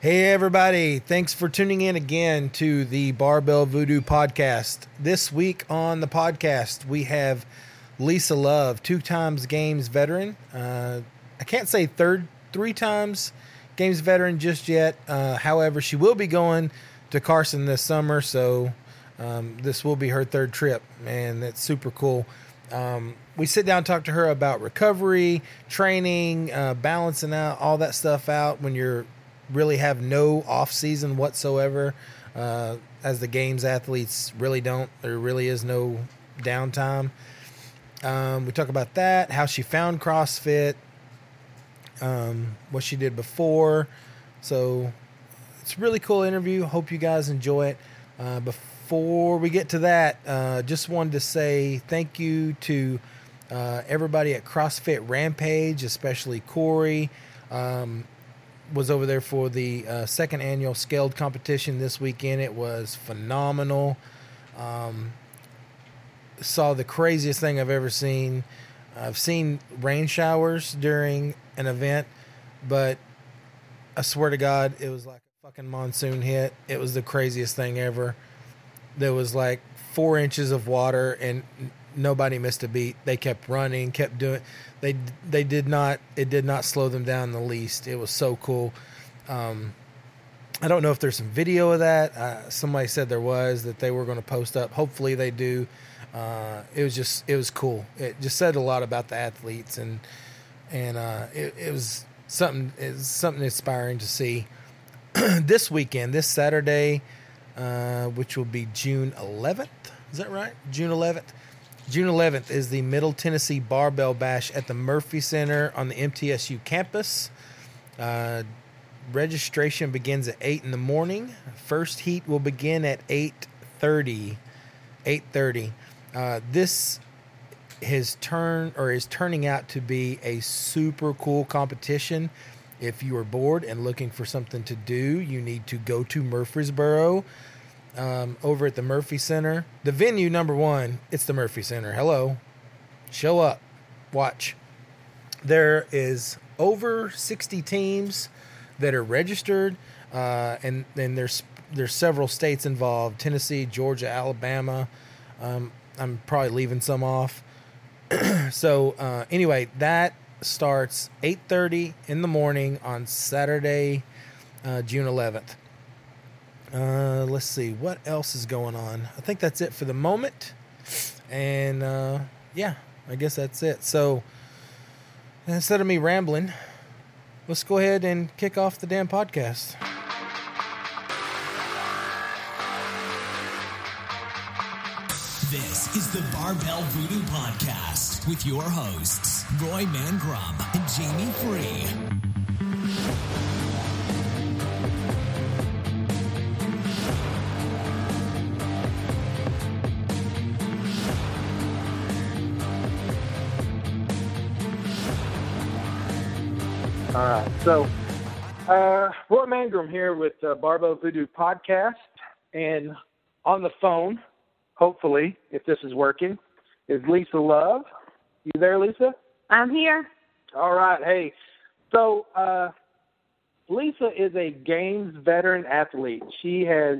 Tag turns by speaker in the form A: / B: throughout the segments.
A: Hey, everybody. Thanks for tuning in again to the Barbell Voodoo podcast. This week on the podcast, we have Lisa Love, two times games veteran. Uh, I can't say third, three times games veteran just yet. Uh, however, she will be going to Carson this summer, so um, this will be her third trip, and that's super cool. Um, we sit down and talk to her about recovery, training, uh, balancing out all that stuff out when you're really have no off season whatsoever. Uh, as the games athletes really don't. There really is no downtime. Um, we talk about that, how she found CrossFit, um, what she did before. So it's a really cool interview. Hope you guys enjoy it. Uh, before we get to that, uh, just wanted to say thank you to uh, everybody at CrossFit Rampage, especially Corey. Um, was over there for the uh, second annual scaled competition this weekend. It was phenomenal. Um, saw the craziest thing I've ever seen. I've seen rain showers during an event, but I swear to God, it was like a fucking monsoon hit. It was the craziest thing ever. There was like four inches of water, and nobody missed a beat. They kept running, kept doing. They they did not. It did not slow them down the least. It was so cool. Um, I don't know if there's some video of that. Uh, somebody said there was that they were going to post up. Hopefully they do. Uh, it was just it was cool. It just said a lot about the athletes and and uh, it, it was something it was something inspiring to see. this weekend, this Saturday, uh, which will be June 11th. Is that right? June 11th. June 11th is the Middle Tennessee Barbell Bash at the Murphy Center on the MTSU campus. Uh, registration begins at 8 in the morning. First heat will begin at 8.30. 8.30. Uh, this has turned or is turning out to be a super cool competition. If you are bored and looking for something to do, you need to go to Murfreesboro um, over at the Murphy Center. The venue number one, it's the Murphy Center. Hello, show up, watch. There is over sixty teams that are registered, uh, and then there's there's several states involved: Tennessee, Georgia, Alabama. Um, I'm probably leaving some off. so uh, anyway, that starts 8:30 in the morning on Saturday, uh, June 11th. Uh, let's see what else is going on. I think that's it for the moment, and uh, yeah, I guess that's it. So instead of me rambling, let's go ahead and kick off the damn podcast.
B: This is the Barbell Voodoo Podcast with your hosts, Roy Mangrum and Jamie Free.
C: So, uh, Roy Mangrum here with uh, Barbell Voodoo Podcast. And on the phone, hopefully, if this is working, is Lisa Love. You there, Lisa?
D: I'm here.
C: All right. Hey, so uh, Lisa is a Games veteran athlete. She has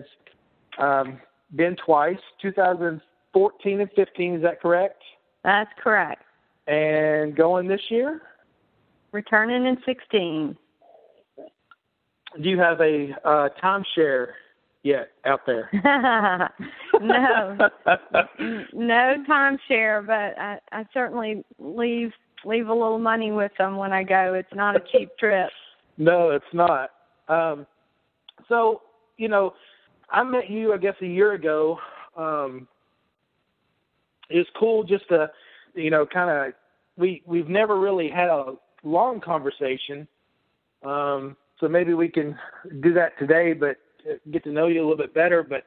C: um, been twice, 2014 and 15. Is that correct?
D: That's correct.
C: And going this year?
D: Returning in 16.
C: Do you have a uh, timeshare yet out there?
D: no, no timeshare, but I, I certainly leave leave a little money with them when I go. It's not a cheap trip.
C: No, it's not. Um, so you know, I met you, I guess, a year ago. Um, it's cool just to, you know, kind of. We we've never really had a long conversation. Um, so maybe we can do that today, but get to know you a little bit better. But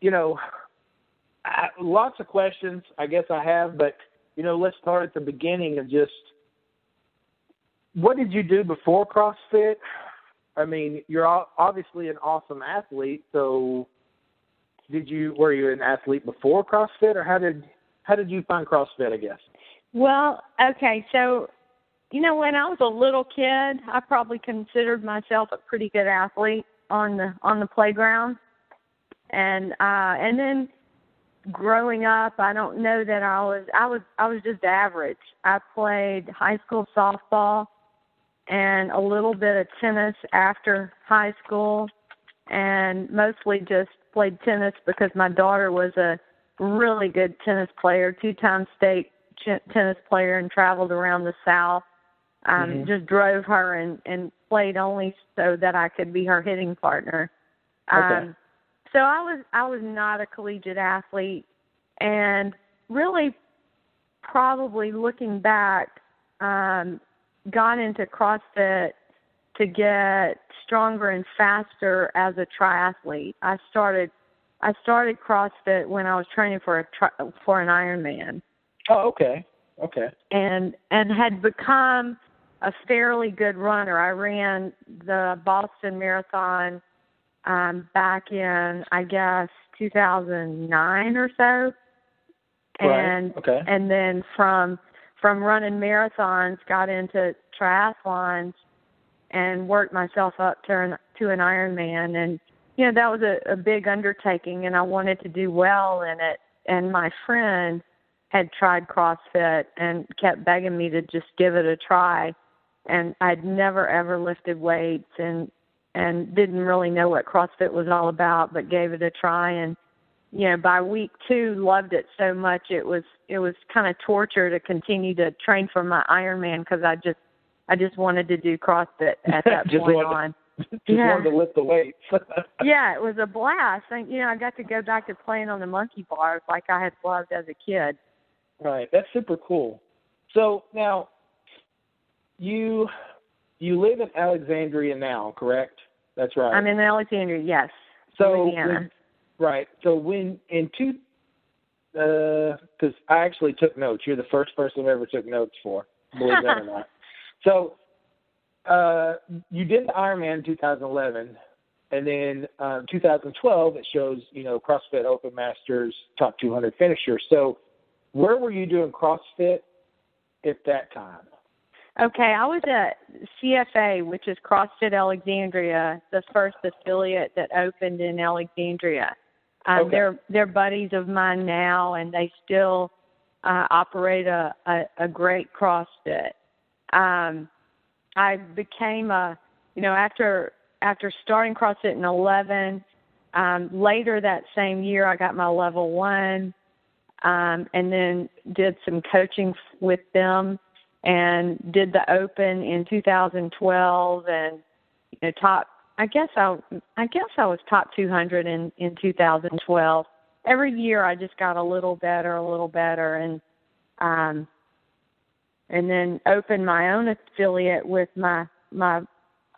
C: you know, I, lots of questions I guess I have, but you know, let's start at the beginning of just what did you do before CrossFit? I mean, you're obviously an awesome athlete, so did you were you an athlete before CrossFit, or how did how did you find CrossFit? I guess.
D: Well, okay, so you know, when I was a little kid, I probably considered myself a pretty good athlete on the on the playground. And uh and then growing up, I don't know that I was I was I was just average. I played high school softball and a little bit of tennis after high school and mostly just played tennis because my daughter was a really good tennis player, two-time state ch- tennis player and traveled around the south um
C: Mhm.
D: just drove her and and played only so that I could be her hitting partner.
C: Okay.
D: Um so I was I was not a collegiate athlete and really probably looking back um got into CrossFit to get stronger and faster as a triathlete. I started I started CrossFit when I was training for a tri- for an Ironman
C: Oh, okay. Okay.
D: and and had become a fairly good runner. I ran the Boston Marathon um back in I guess 2009 or so. And
C: right. Okay.
D: and then from from running marathons got into triathlons and worked myself up to an to an Ironman and you know that was a, a big undertaking and I wanted to do well in it and my friend had tried CrossFit and kept begging me to just give it a try and I'd never ever lifted weights and and didn't really know what CrossFit was all about but gave it a try and you know by week 2 loved it so much it was it was kind of torture to continue to train for my Ironman cuz I just I just wanted to do CrossFit at that point
C: wanted-
D: on
C: Just
D: Yeah.
C: wanted to lift the weights.
D: yeah, it was a blast. And you know, I got to go back to playing on the monkey bars like I had loved as a kid.
C: Right. That's super cool. So now you you live in Alexandria now, correct? That's right.
D: I'm in Alexandria, yes.
C: so
D: Louisiana.
C: when- right. So when in two because I actually took notes. You're the first person I ever took notes for, believe that or not. So uh, you did the Ironman in 2011, and then um, 2012 it shows you know CrossFit Open Masters top 200 finisher. So where were you doing CrossFit at that time?
D: Okay, I was at CFA, which is CrossFit Alexandria, the first affiliate that opened in Alexandria. Um,
C: Okay.
D: They're they're buddies of mine now, and they still uh, operate a, a a great CrossFit. Um, I became a you know after after starting CrossFit in 11. Um, later that same year, I got my level one, um, and then did some coaching f- with them and did the open in 2012 and you know top I guess I I guess I was top 200 in in 2012. Every year I just got a little better, a little better and um and then opened my own affiliate with my my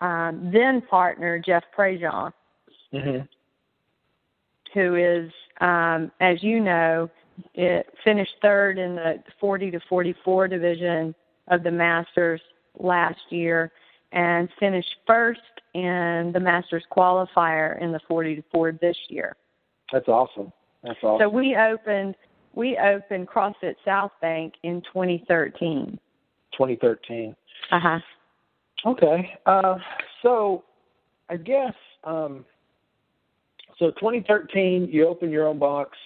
D: um then partner Jeff Prejean
C: Mm-hmm.
D: who is, um, as you know, it finished third in the 40 to 44 division of the Masters last year and finished first in the Masters qualifier in the 40 to 4 this year.
C: That's awesome. That's awesome.
D: So we opened we opened CrossFit South Bank in 2013.
C: 2013.
D: Uh-huh.
C: Okay. Uh, so I guess um, so 2013 you open your own box,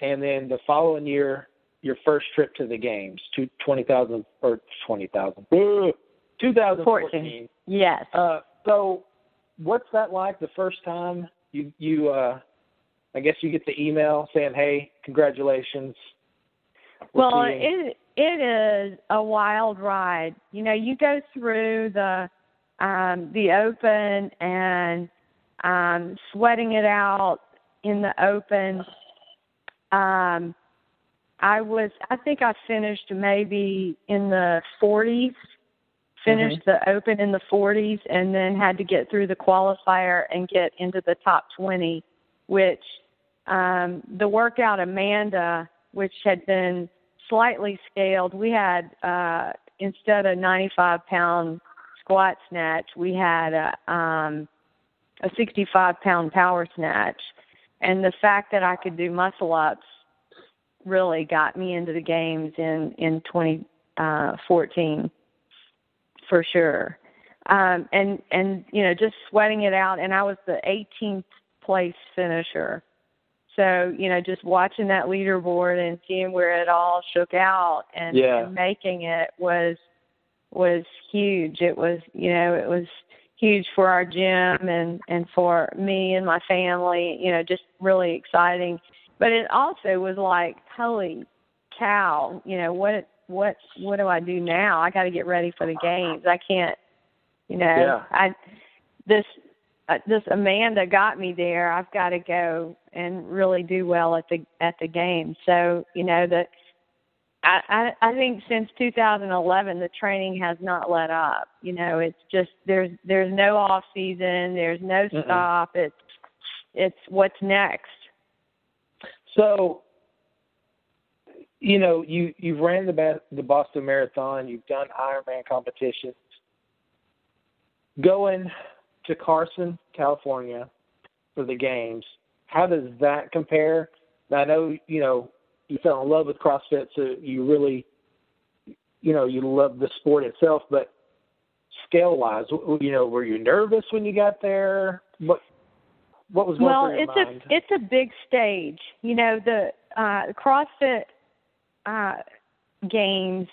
C: and then the following year your first trip to the games, to 20,000 or 20,000, 2014.
D: 14. Yes.
C: Uh, so what's that like the first time you you uh, I guess you get the email saying, "Hey, congratulations." we're
D: Well,
C: seeing-"
D: it it is a wild ride. You know, you go through the um the open and um sweating it out in the open. Um I was I think I finished maybe in the 40s. Finished the open in the 40s and then had to get through the qualifier and get into the top 20, which um the workout Amanda which had been slightly scaled. We had uh instead of 95 pound squat snatch, we had a um a 65 pound power snatch. And the fact that I could do muscle ups really got me into the games in in 2014. for sure. Um, and and you know just sweating it out, and I was the 18th place finisher. So you know just watching that leaderboard and seeing where it all shook out and,
C: Yeah.
D: and making it was was huge. It was you know it was huge for our gym and and for me and my family. You know just really exciting. But it also was like holy cow, you know what what what do I do now? I got to get ready for the games. I can't, you know,
C: Yeah.
D: I this uh, this Amanda got me there. I've got to go and really do well at the at the game. So you know that I, I I think since 2011 the training has not let up. You know, it's just there's there's no off season. There's no
C: Mm-mm.
D: stop. It's it's what's next.
C: So, you know, you you've ran the the Boston Marathon, you've done Ironman competitions. Going to Carson, California, for the games, how does that compare? I know you know you fell in love with CrossFit, so you really, you know, you love the sport itself, but scale wise, you know, were you nervous when you got there? What what was
D: well it's
C: mind?
D: a it's a big stage you know the uh crossfit uh games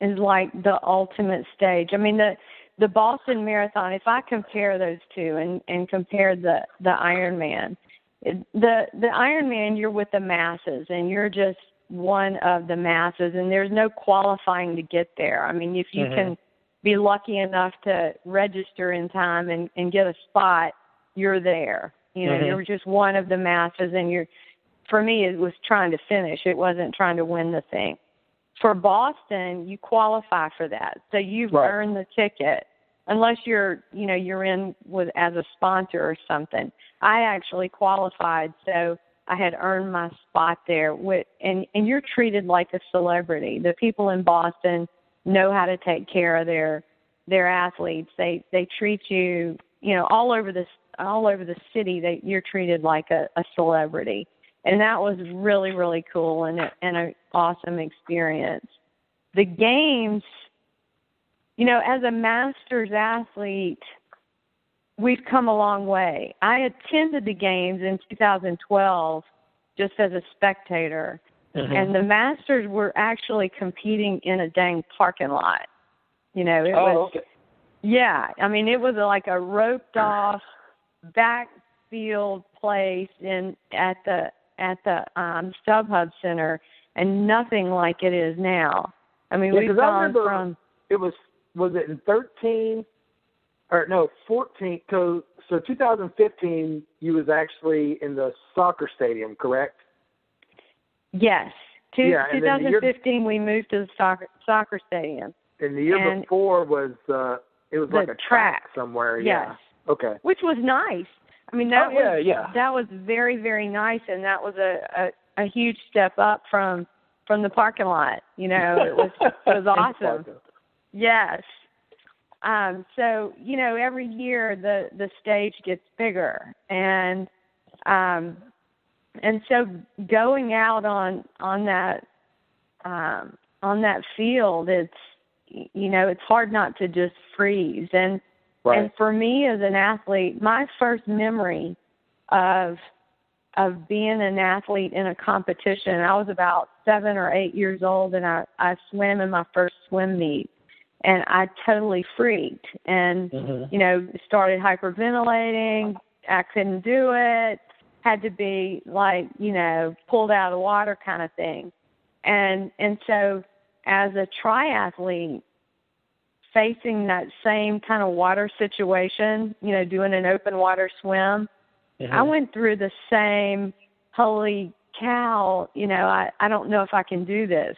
D: is like the ultimate stage i mean the the boston marathon if i compare those two and and compare the the ironman the the ironman you're with the masses and you're just one of the masses and there's no qualifying to get there i mean if you
C: Mhm.
D: can be lucky enough to register in time and and get a spot you're there you know
C: Mhm.
D: you're just one of the masses and you're for me it was trying to finish. It wasn't trying to win the thing. For boston you qualify for that. So you've
C: Right.
D: earned the ticket. Unless you're you know you're in with as a sponsor or something. I actually qualified so i had earned my spot there with and and you're treated like a celebrity. The people in boston know how to take care of their their athletes. They they treat you you know all over this all over the city that you're treated like a, a celebrity. And that was really really cool and and an awesome experience. The games you know as a masters athlete we've come a long way. I attended the games in 2012 just as a spectator.
C: Mhm.
D: and the masters were actually competing in a dang parking lot. You know it
C: oh,
D: was
C: okay.
D: yeah, I mean it was like a roped off backfield place in at the at the um StubHub Center and nothing like it is now. I mean
C: Yeah,
D: we've gone
C: remember-
D: from
C: it was was it in 13 or no 14 so so 2015 you was actually in the soccer stadium correct
D: yes. Two,
C: Yeah, and then the year-
D: 2015 we moved to the soccer soccer stadium.
C: and the year
D: And-
C: before was uh it was like a track,
D: track.
C: somewhere
D: Yes.
C: yeah okay
D: Which was nice. I mean that
C: Oh, yeah,
D: was
C: yeah.
D: that was very, very nice and that was a, a, a huge step up from from the parking lot. You know, it was it was awesome. Yes. Um, so you know, every year the the stage gets bigger, and um, and so going out on on that um, on that field, it's you know it's hard not to just freeze. And
C: right
D: and for me as an athlete, my first memory of of being an athlete in a competition, I was about seven or eight years old, and I I swam in my first swim meet, and I totally freaked and
C: Mhm.
D: you know started hyperventilating. I couldn't do it. Had to be like you know pulled out of the water kind of thing, and and so as a triathlete facing that same kind of water situation, you know, doing an open water swim,
C: Mhm.
D: I went through the same holy cow, you know, I I don't know if I can do this.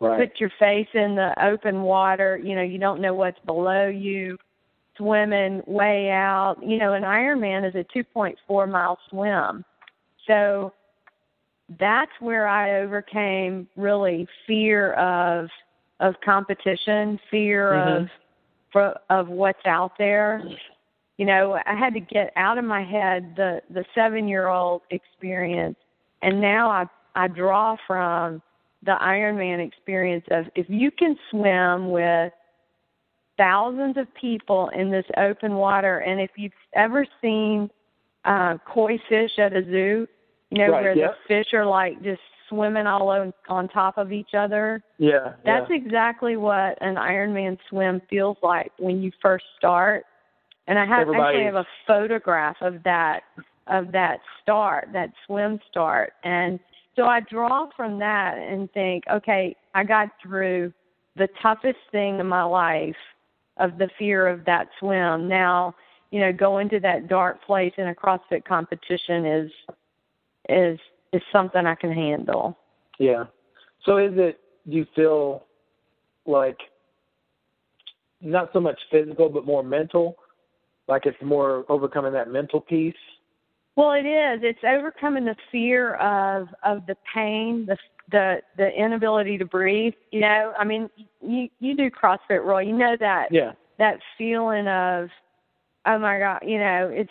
C: right
D: Put your face in the open water, you know, you don't know what's below you, swimming way out. You know, an Ironman is a 2.4 mile swim. So that's where I overcame really fear of of competition, fear
C: Mhm.
D: of for, of what's out there. You know, I had to get out of my head the the seven year old experience, and now I I draw from the Ironman experience of if you can swim with thousands of people in this open water. And if you've ever seen uh, koi fish at a zoo, you know
C: Right,
D: where the fish are like just swimming all on, on top of each other.
C: Yeah.
D: That's
C: yeah.
D: exactly what an Ironman swim feels like when you first start. And I have
C: Everybody-
D: actually have a photograph of that of that start, that swim start. And so I draw from that and think, okay, I got through the toughest thing in my life of the fear of that swim. Now, you know, going to that dark place in a CrossFit competition is is is something I can handle.
C: Yeah. So is it do you feel like not so much physical but more mental? Like it's more overcoming that mental piece?
D: Well, it is. It's overcoming the fear of of the pain, the the the inability to breathe. You know, I mean, you you do CrossFit, Roy. You know that
C: Yeah.
D: that feeling of, oh my God, you know, it's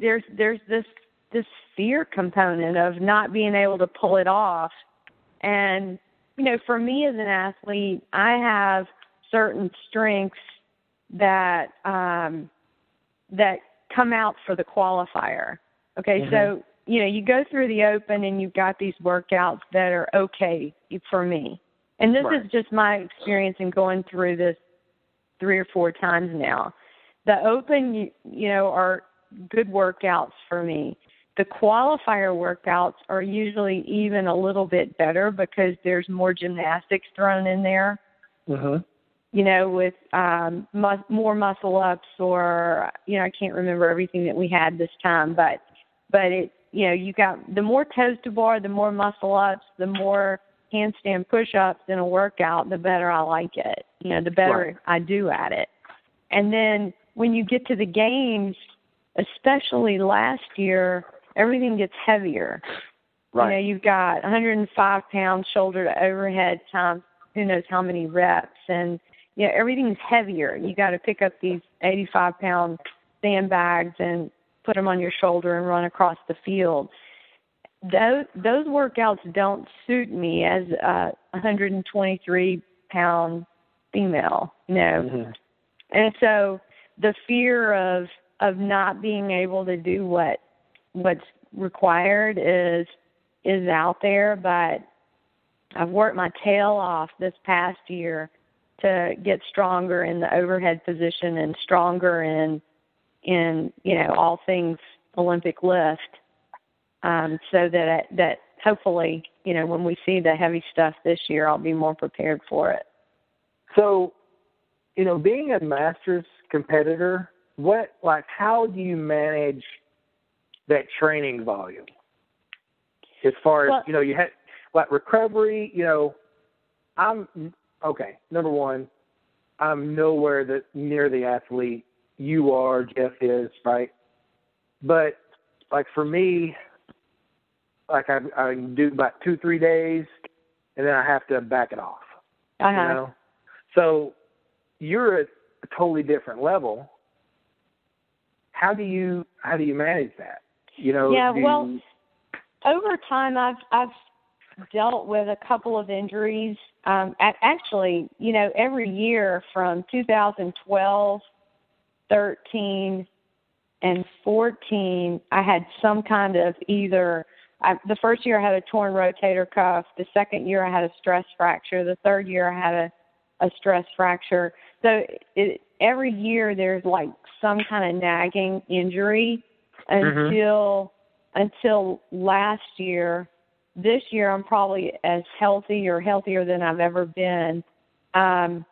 D: there's there's this this fear component of not being able to pull it off, and you know, for me as an athlete, I have certain strengths that um that come out for the qualifier. Okay, so you know, you go through the open and you've got these workouts that are okay for me. And this
C: Right.
D: is just my experience in going through this three or four times now. The open, you, you know, are good workouts for me. The qualifier workouts are usually even a little bit better because there's more gymnastics thrown in there
C: Mhm.
D: you know, with um mus- more muscle ups or you know, I can't remember everything that we had this time, but but it you know, you got the more toes to bar, the more muscle ups, the more handstand push ups in a workout, the better I like it. You know, the better
C: Right.
D: I do at it. And then when you get to the games, especially last year, everything gets heavier.
C: Right.
D: You know, you've got 105 pounds shoulder to overhead times who knows how many reps, and you know everything's heavier. You got to pick up these 85 pound sandbags and put them on your shoulder and run across the field. Those those workouts don't suit me as a 123 pound female. You know,
C: Mhm.
D: and so the fear of of not being able to do what what's required is is out there but I've worked my tail off this past year to get stronger in the overhead position and stronger in in you know all things Olympic lift um so that that hopefully you know when we see the heavy stuff this year I'll be more prepared for it.
C: So, you know, being a masters competitor, what like how do you manage that training volume? As far as
D: Well-
C: you know, you had like recovery. You know, I'm okay. Number one, I'm nowhere that near the athlete you are. Jeff is right, but like for me, like I I can do about two three days, and then I have to back it off
D: Uh-huh.
C: you know so you're at a totally different level how do you how do you manage that you know
D: Yeah,
C: do
D: well, over time i've i've dealt with a couple of injuries. Um actually you know every year from 2012 13 and 14 i had some kind of either I, the first year i had a torn rotator cuff the second year i had a stress fracture the third year i had a a stress fracture. So it, every year there's like some kind of nagging injury
C: Mhm.
D: until until last year. This year I'm probably as healthy or healthier than I've ever been. Um,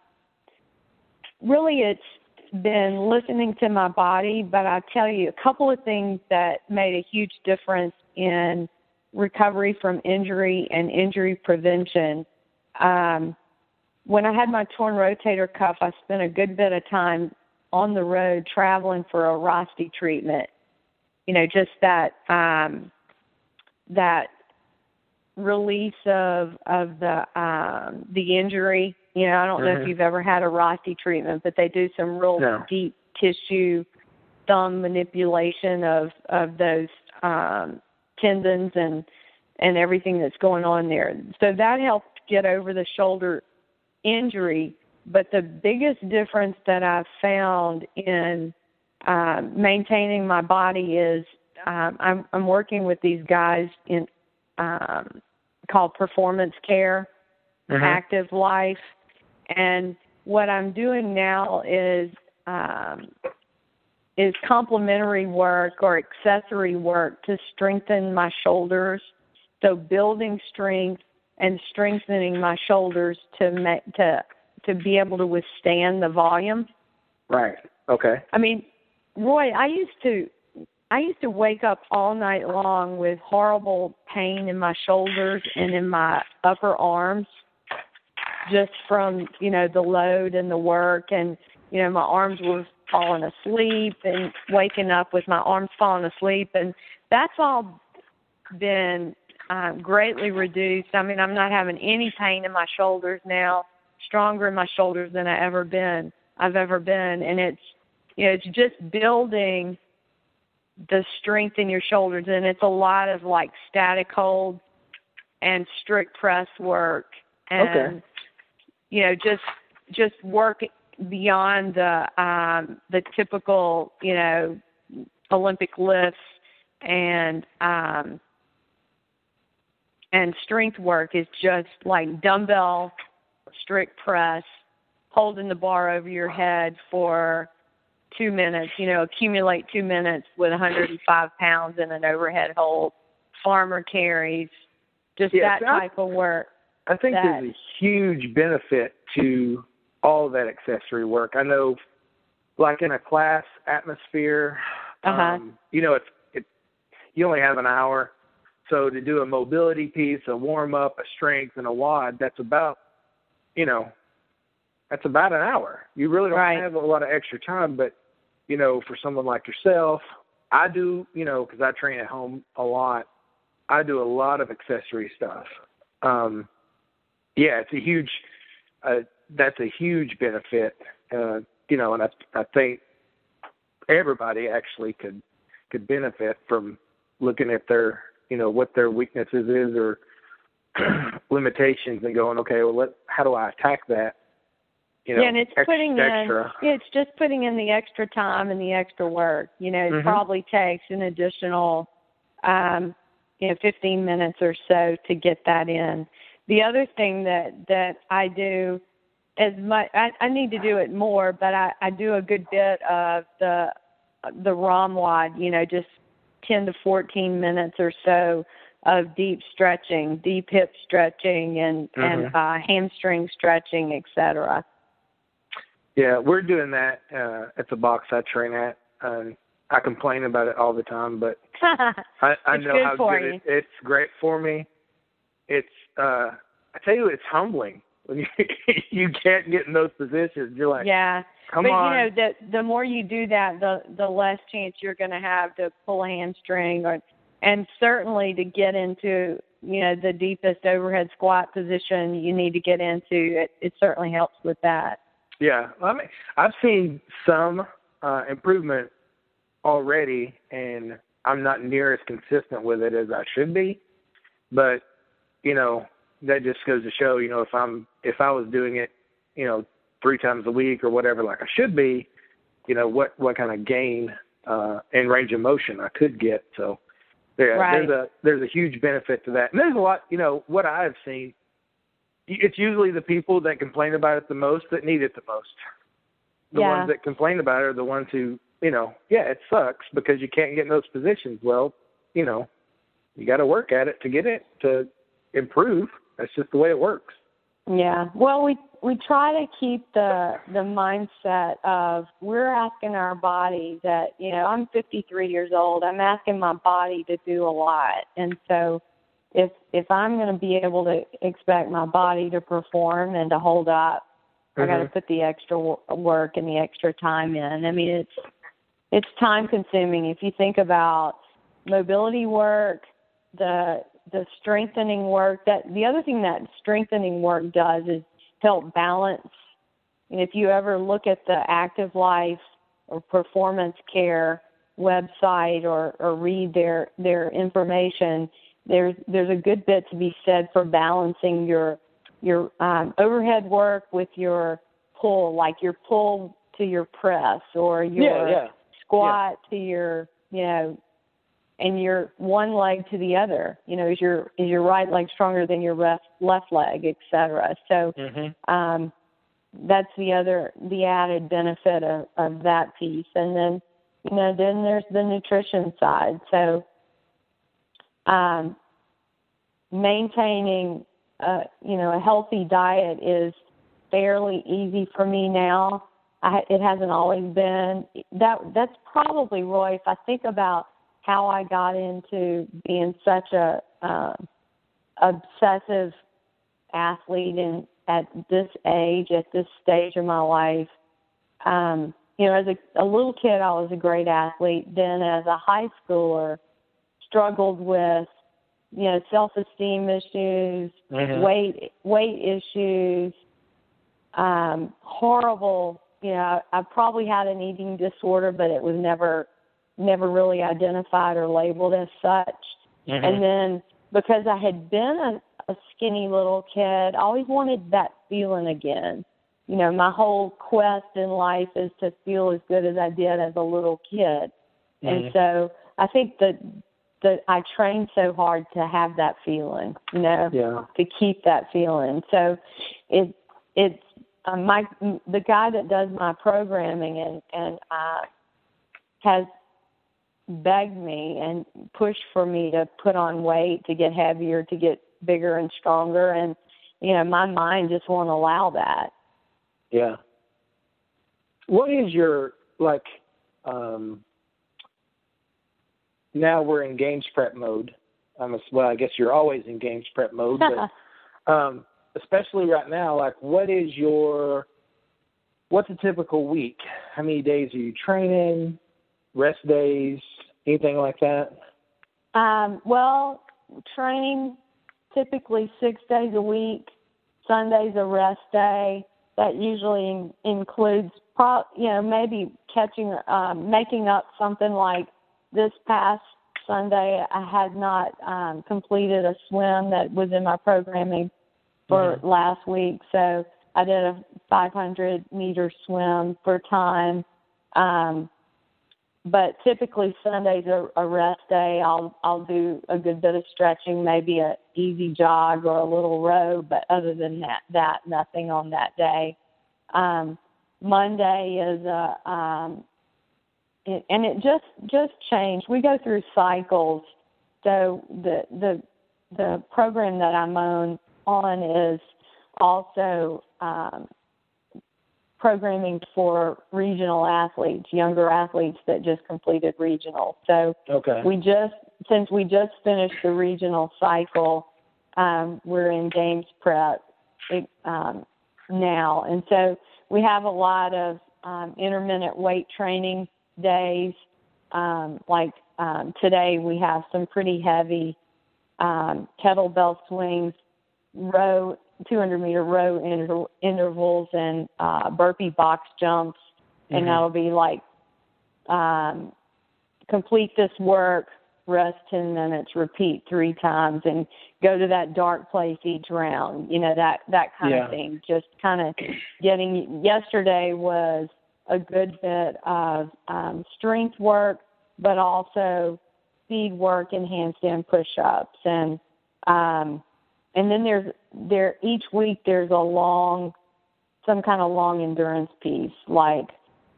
D: really, it's been listening to my body, but I tell you a couple of things that made a huge difference in recovery from injury and injury prevention. Um, when I had my torn rotator cuff, I spent a good bit of time on the road traveling for a ROSTI treatment. You know, just that um, that release of of the um, the injury. You know, I don't know if
C: Mhm.
D: you've ever had a ROSTI treatment, but they do some real
C: No.
D: deep tissue thumb manipulation of of those um, tendons and and everything that's going on there. So that helped get over the shoulder injury. but the biggest difference that I've found in uh, maintaining my body is um, I'm, I'm working with these guys in um, called Performance Care,
C: Mhm.
D: Active Life, and what I'm doing now is um, is complementary work or accessory work to strengthen my shoulders. So building strength and strengthening my shoulders to make to to be able to withstand the volume.
C: Right. Okay.
D: I mean, Roy, I used to I used to wake up all night long with horrible pain in my shoulders and in my upper arms just from, you know, the load and the work and you know, my arms were falling asleep and waking up with my arms falling asleep and that's all been um, greatly reduced. I mean, I'm not having any pain in my shoulders now, stronger in my shoulders than I ever been. I've ever been, and it's you know, it's just building the strength in your shoulders, and it's a lot of like static hold and strict press work, and
C: Okay.
D: you know, just just work beyond the um, the typical you know Olympic lifts and um, and strength work is just like dumbbell strict press, holding the bar over your head for two minutes, you know, accumulate two minutes with 105 pounds in an overhead hold, farmer carries, just
C: Yeah,
D: that type of work.
C: I think
D: that-
C: there's a huge benefit to all that accessory work. I know, like in a class atmosphere,
D: Uh-huh.
C: um, you know, it's it, you only have an hour, so to do a mobility piece, a warm up, a strength, and a WOD, that's about, you know, that's about an hour. You really don't
D: Right.
C: have a lot of extra time, but you know, for someone like yourself, I do, you know, because I train at home a lot. I do a lot of accessory stuff. Um, yeah, it's a huge. Uh, that's a huge benefit. Uh, you know, and I I think everybody actually could could benefit from looking at their you know what their weaknesses is or limitations and going okay well let how do I attack that you know
D: yeah, and it's
C: ex-
D: putting
C: extra
D: in it's just putting in the extra time and the extra work. You know, it
C: Mhm.
D: probably takes an additional um, you know, 15 minutes or so to get that in. The other thing that that I do as much I, I need to do it more, but I, I do a good bit of the the ROMWOD, you know, just 10 to 14 minutes or so of deep stretching, deep hip stretching and and
C: Mhm.
D: uh hamstring stretching, etc.
C: yeah we're doing that uh at the box I train at um I complain about it all the time but I, I know
D: good
C: how good it, it's great for me. It's uh I tell you it's humbling when you you can't get in those positions. You're like,
D: yeah.
C: come
D: but
C: on.
D: you know, the the more you do that, the the less chance you're going to have to pull a hamstring, or and certainly to get into you know the deepest overhead squat position you need to get into. It it certainly helps with that.
C: Yeah. I mean I've seen some uh improvement already and I'm not near as consistent with it as I should be. But, you know, that just goes to show, you know, if I'm if I was doing it, you know, three times a week or whatever like I should be, you know, what what kind of gain uh and range of motion I could get. So there
D: Right.
C: there's a there's a huge benefit to that. And there's a lot, you know, what I have seen it's usually the people that complain about it the most that need it the most. The
D: Yeah.
C: ones that complain about it are the ones who, you know, yeah, it sucks because you can't get in those positions. Well, you know, you got to work at it to get it to improve. That's just the way it works.
D: Yeah. Well, we we try to keep the the mindset of we're asking our body that you know I'm 53 years old. I'm asking my body to do a lot, and so if if I'm going to be able to expect my body to perform and to hold up, I got to
C: mm-hmm.
D: put the extra work and the extra time in. I mean, it's it's time consuming. If you think about mobility work, the the strengthening work that the other thing that strengthening work does is help balance. And if you ever look at the active life or performance care website or, or read their their information, there's there's a good bit to be said for balancing your your um, overhead work with your pull, like your pull to your press or your
C: yeah, yeah.
D: squat to your, you know, and your one leg to the other. You know, is your is your right leg stronger than your left left leg, etc. So
C: Mm-hmm.
D: um, that's the other the added benefit of, of that piece. And then you know then there's the nutrition side. So um, maintaining uh, you know a healthy diet is fairly easy for me now. I, it hasn't always been that. That's probably Roy. If I think about how I got into being such a uh, obsessive athlete and at this age, at this stage of my life, um, you know, as a, a little kid, I was a great athlete. Then, as a high schooler, struggled with, you know, self-esteem issues,
C: Mhm.
D: weight weight issues, um, horrible. You know, I probably had an eating disorder, but it was never never really identified or labeled as such.
C: Mhm.
D: And then because I had been a, a skinny little kid, I always wanted that feeling again. You know, my whole quest in life is to feel as good as I did as a little kid. And
C: Mhm.
D: so I think that that I trained so hard to have that feeling, you know,
C: yeah.
D: to keep that feeling. So it it's um, my the guy that does my programming and and uh, has begged me and pushed for me to put on weight, to get heavier, to get bigger and stronger, and you know my mind just won't allow that.
C: Yeah. What is your like um now we're in games prep mode. I'm a, well, I guess you're always in games prep mode, but um especially right now, like what is your what's a typical week? How many days are you training? Rest days, anything like that?
D: Um, well, training typically six days a week. Sunday's a rest day. That usually in, includes, pro, you know, maybe catching, um, making up something like this past Sunday. I had not um, completed a swim that was in my programming for
C: Mhm.
D: last week, so I did a 500 meter swim for time. Um, but typically Sunday's a, a rest day. I'll I'll do a good bit of stretching, maybe a easy jog or a little row, but other than that, that nothing on that day. Um, Monday is a um, it, and it just just changed. We go through cycles. So the the the program that I'm on on is also um, programming for regional athletes, younger athletes that just completed regional. So
C: Okay.
D: we just since we just finished the regional cycle, um, we're in games prep um, now, and so we have a lot of um, intermittent weight training days. Um, like um, today, we have some pretty heavy um, kettlebell swings, row 200 meter row inter- intervals, and uh, burpee box jumps, and
C: Mhm.
D: that'll be like um, complete this work, rest 10 minutes, repeat three times, and go to that dark place each round. You know that that kind
C: Yeah.
D: of thing. Just kind of getting. Yesterday was a good bit of um, strength work, but also speed work and handstand push-ups, and um, and then there's there each week there's a long, some kind of long endurance piece like.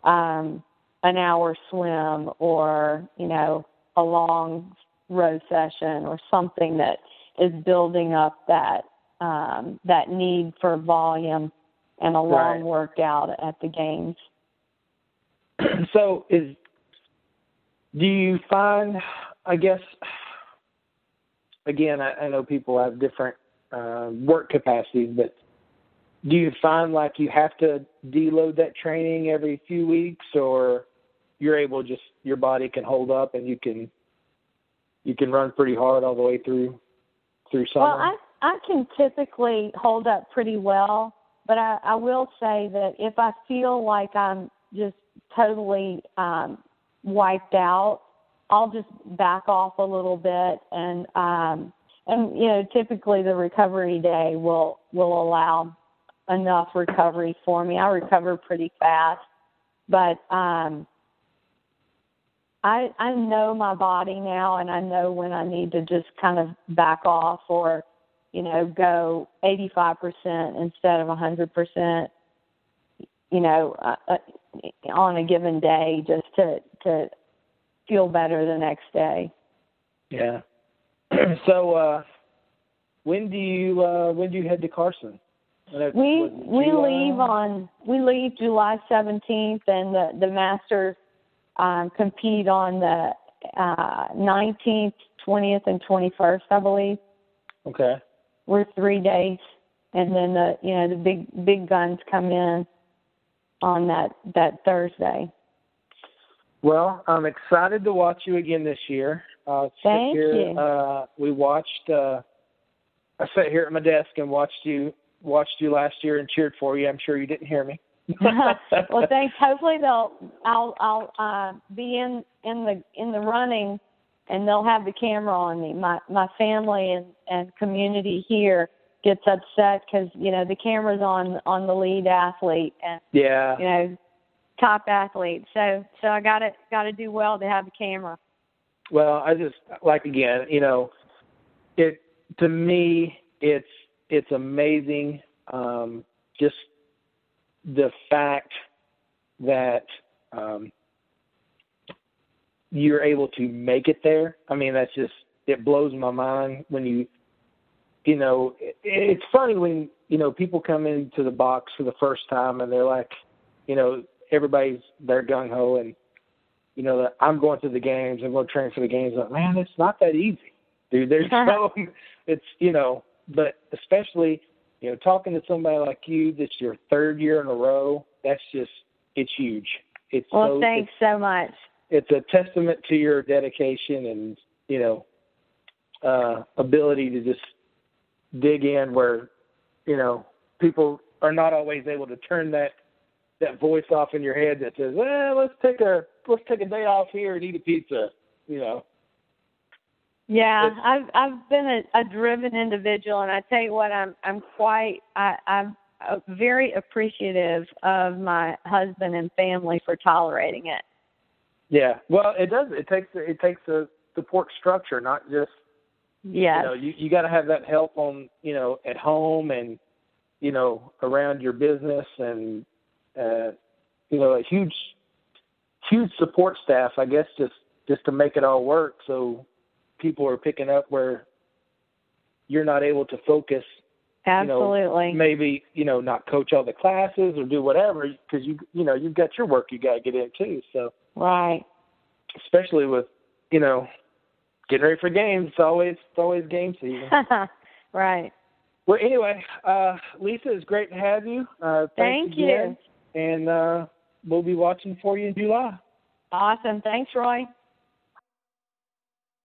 D: Um, an hour swim or you know a long row session or something that is building up that um, that need for volume and a long
C: Right.
D: workout at the games.
C: so is do you find i guess again i, I know people have different uh, work capacities but do you find like you have to deload that training every few weeks or you're able just your body can hold up and you can you can run pretty hard all the way through through summer?
D: Well, I I can typically hold up pretty well, but I, I will say that if I feel like I'm just totally um, wiped out, I'll just back off a little bit and um, and you know typically the recovery day will will allow enough recovery for me. I recover pretty fast, but um, I I know my body now, and I know when I need to just kind of back off or you know go 85% instead of 100%. You know, uh, uh, on a given day, just to to feel better the next day.
C: Yeah. so uh when do you uh when do you head to Carson?
D: We we leave on we leave July seventeenth, and the the Masters um, compete on the uh, nineteenth, twentieth, and twenty first, I believe.
C: Okay.
D: We're three days, and then the you know the big big guns come in on that that Thursday.
C: Well, I'm excited to watch you again this year. Uh,
D: Thank
C: here,
D: you.
C: Uh, we watched. Uh, I sat here at my desk and watched you watched you last year and cheered for you. I'm sure you didn't hear me.
D: well, thanks. Hopefully they'll I'll I'll uh, be in in the in the running, and they'll have the camera on me. My my family and and community here gets upset because you know the camera's on on the lead athlete and
C: yeah
D: you know top athlete. So so I got to got to do well to have the camera.
C: Well, I just like again, you know, it to me it's it's amazing um, just the fact that um, you're able to make it there. I mean, that's just it blows my mind when you you know it, it's funny when you know people come into the box for the first time and they're like you know everybody's they're gung ho and you know that I'm going to the games I'm going to train for the games. Like man it's not that easy dude. There's so it's you know but especially you know talking to somebody like you that's your third year in a row that's just it's huge. It's
D: well
C: so,
D: thanks so much.
C: it's a testament to your dedication and you know uh ability to just dig in where you know people are not always able to turn that that voice off in your head that says well let's take a let's take a day off here and eat a pizza you know
D: yeah,
C: It's-
D: I've I've been a, a driven individual, and I tell you what, I'm I'm quite I, I'm uh, very appreciative of my husband and family for tolerating it.
C: yeah well it does it takes it takes a support structure not just
D: Yes.
C: you know you you got to have that help on you know at home and you know around your business and uh you know a huge huge support staff i guess just just to make it all work so people are picking up where you're not able to focus
D: Absolutely.
C: maybe you know not coach all the classes or do whatever because you you know you've got your work you got to get in too so
D: right.
C: especially with you know getting ready for games it's always it's always game season
D: right.
C: Well, anyway, uh, Lisa, it's great to have you. Uh,
D: Thank you.
C: again. And uh, we'll be watching for you in July.
D: Awesome. Thanks, Roy.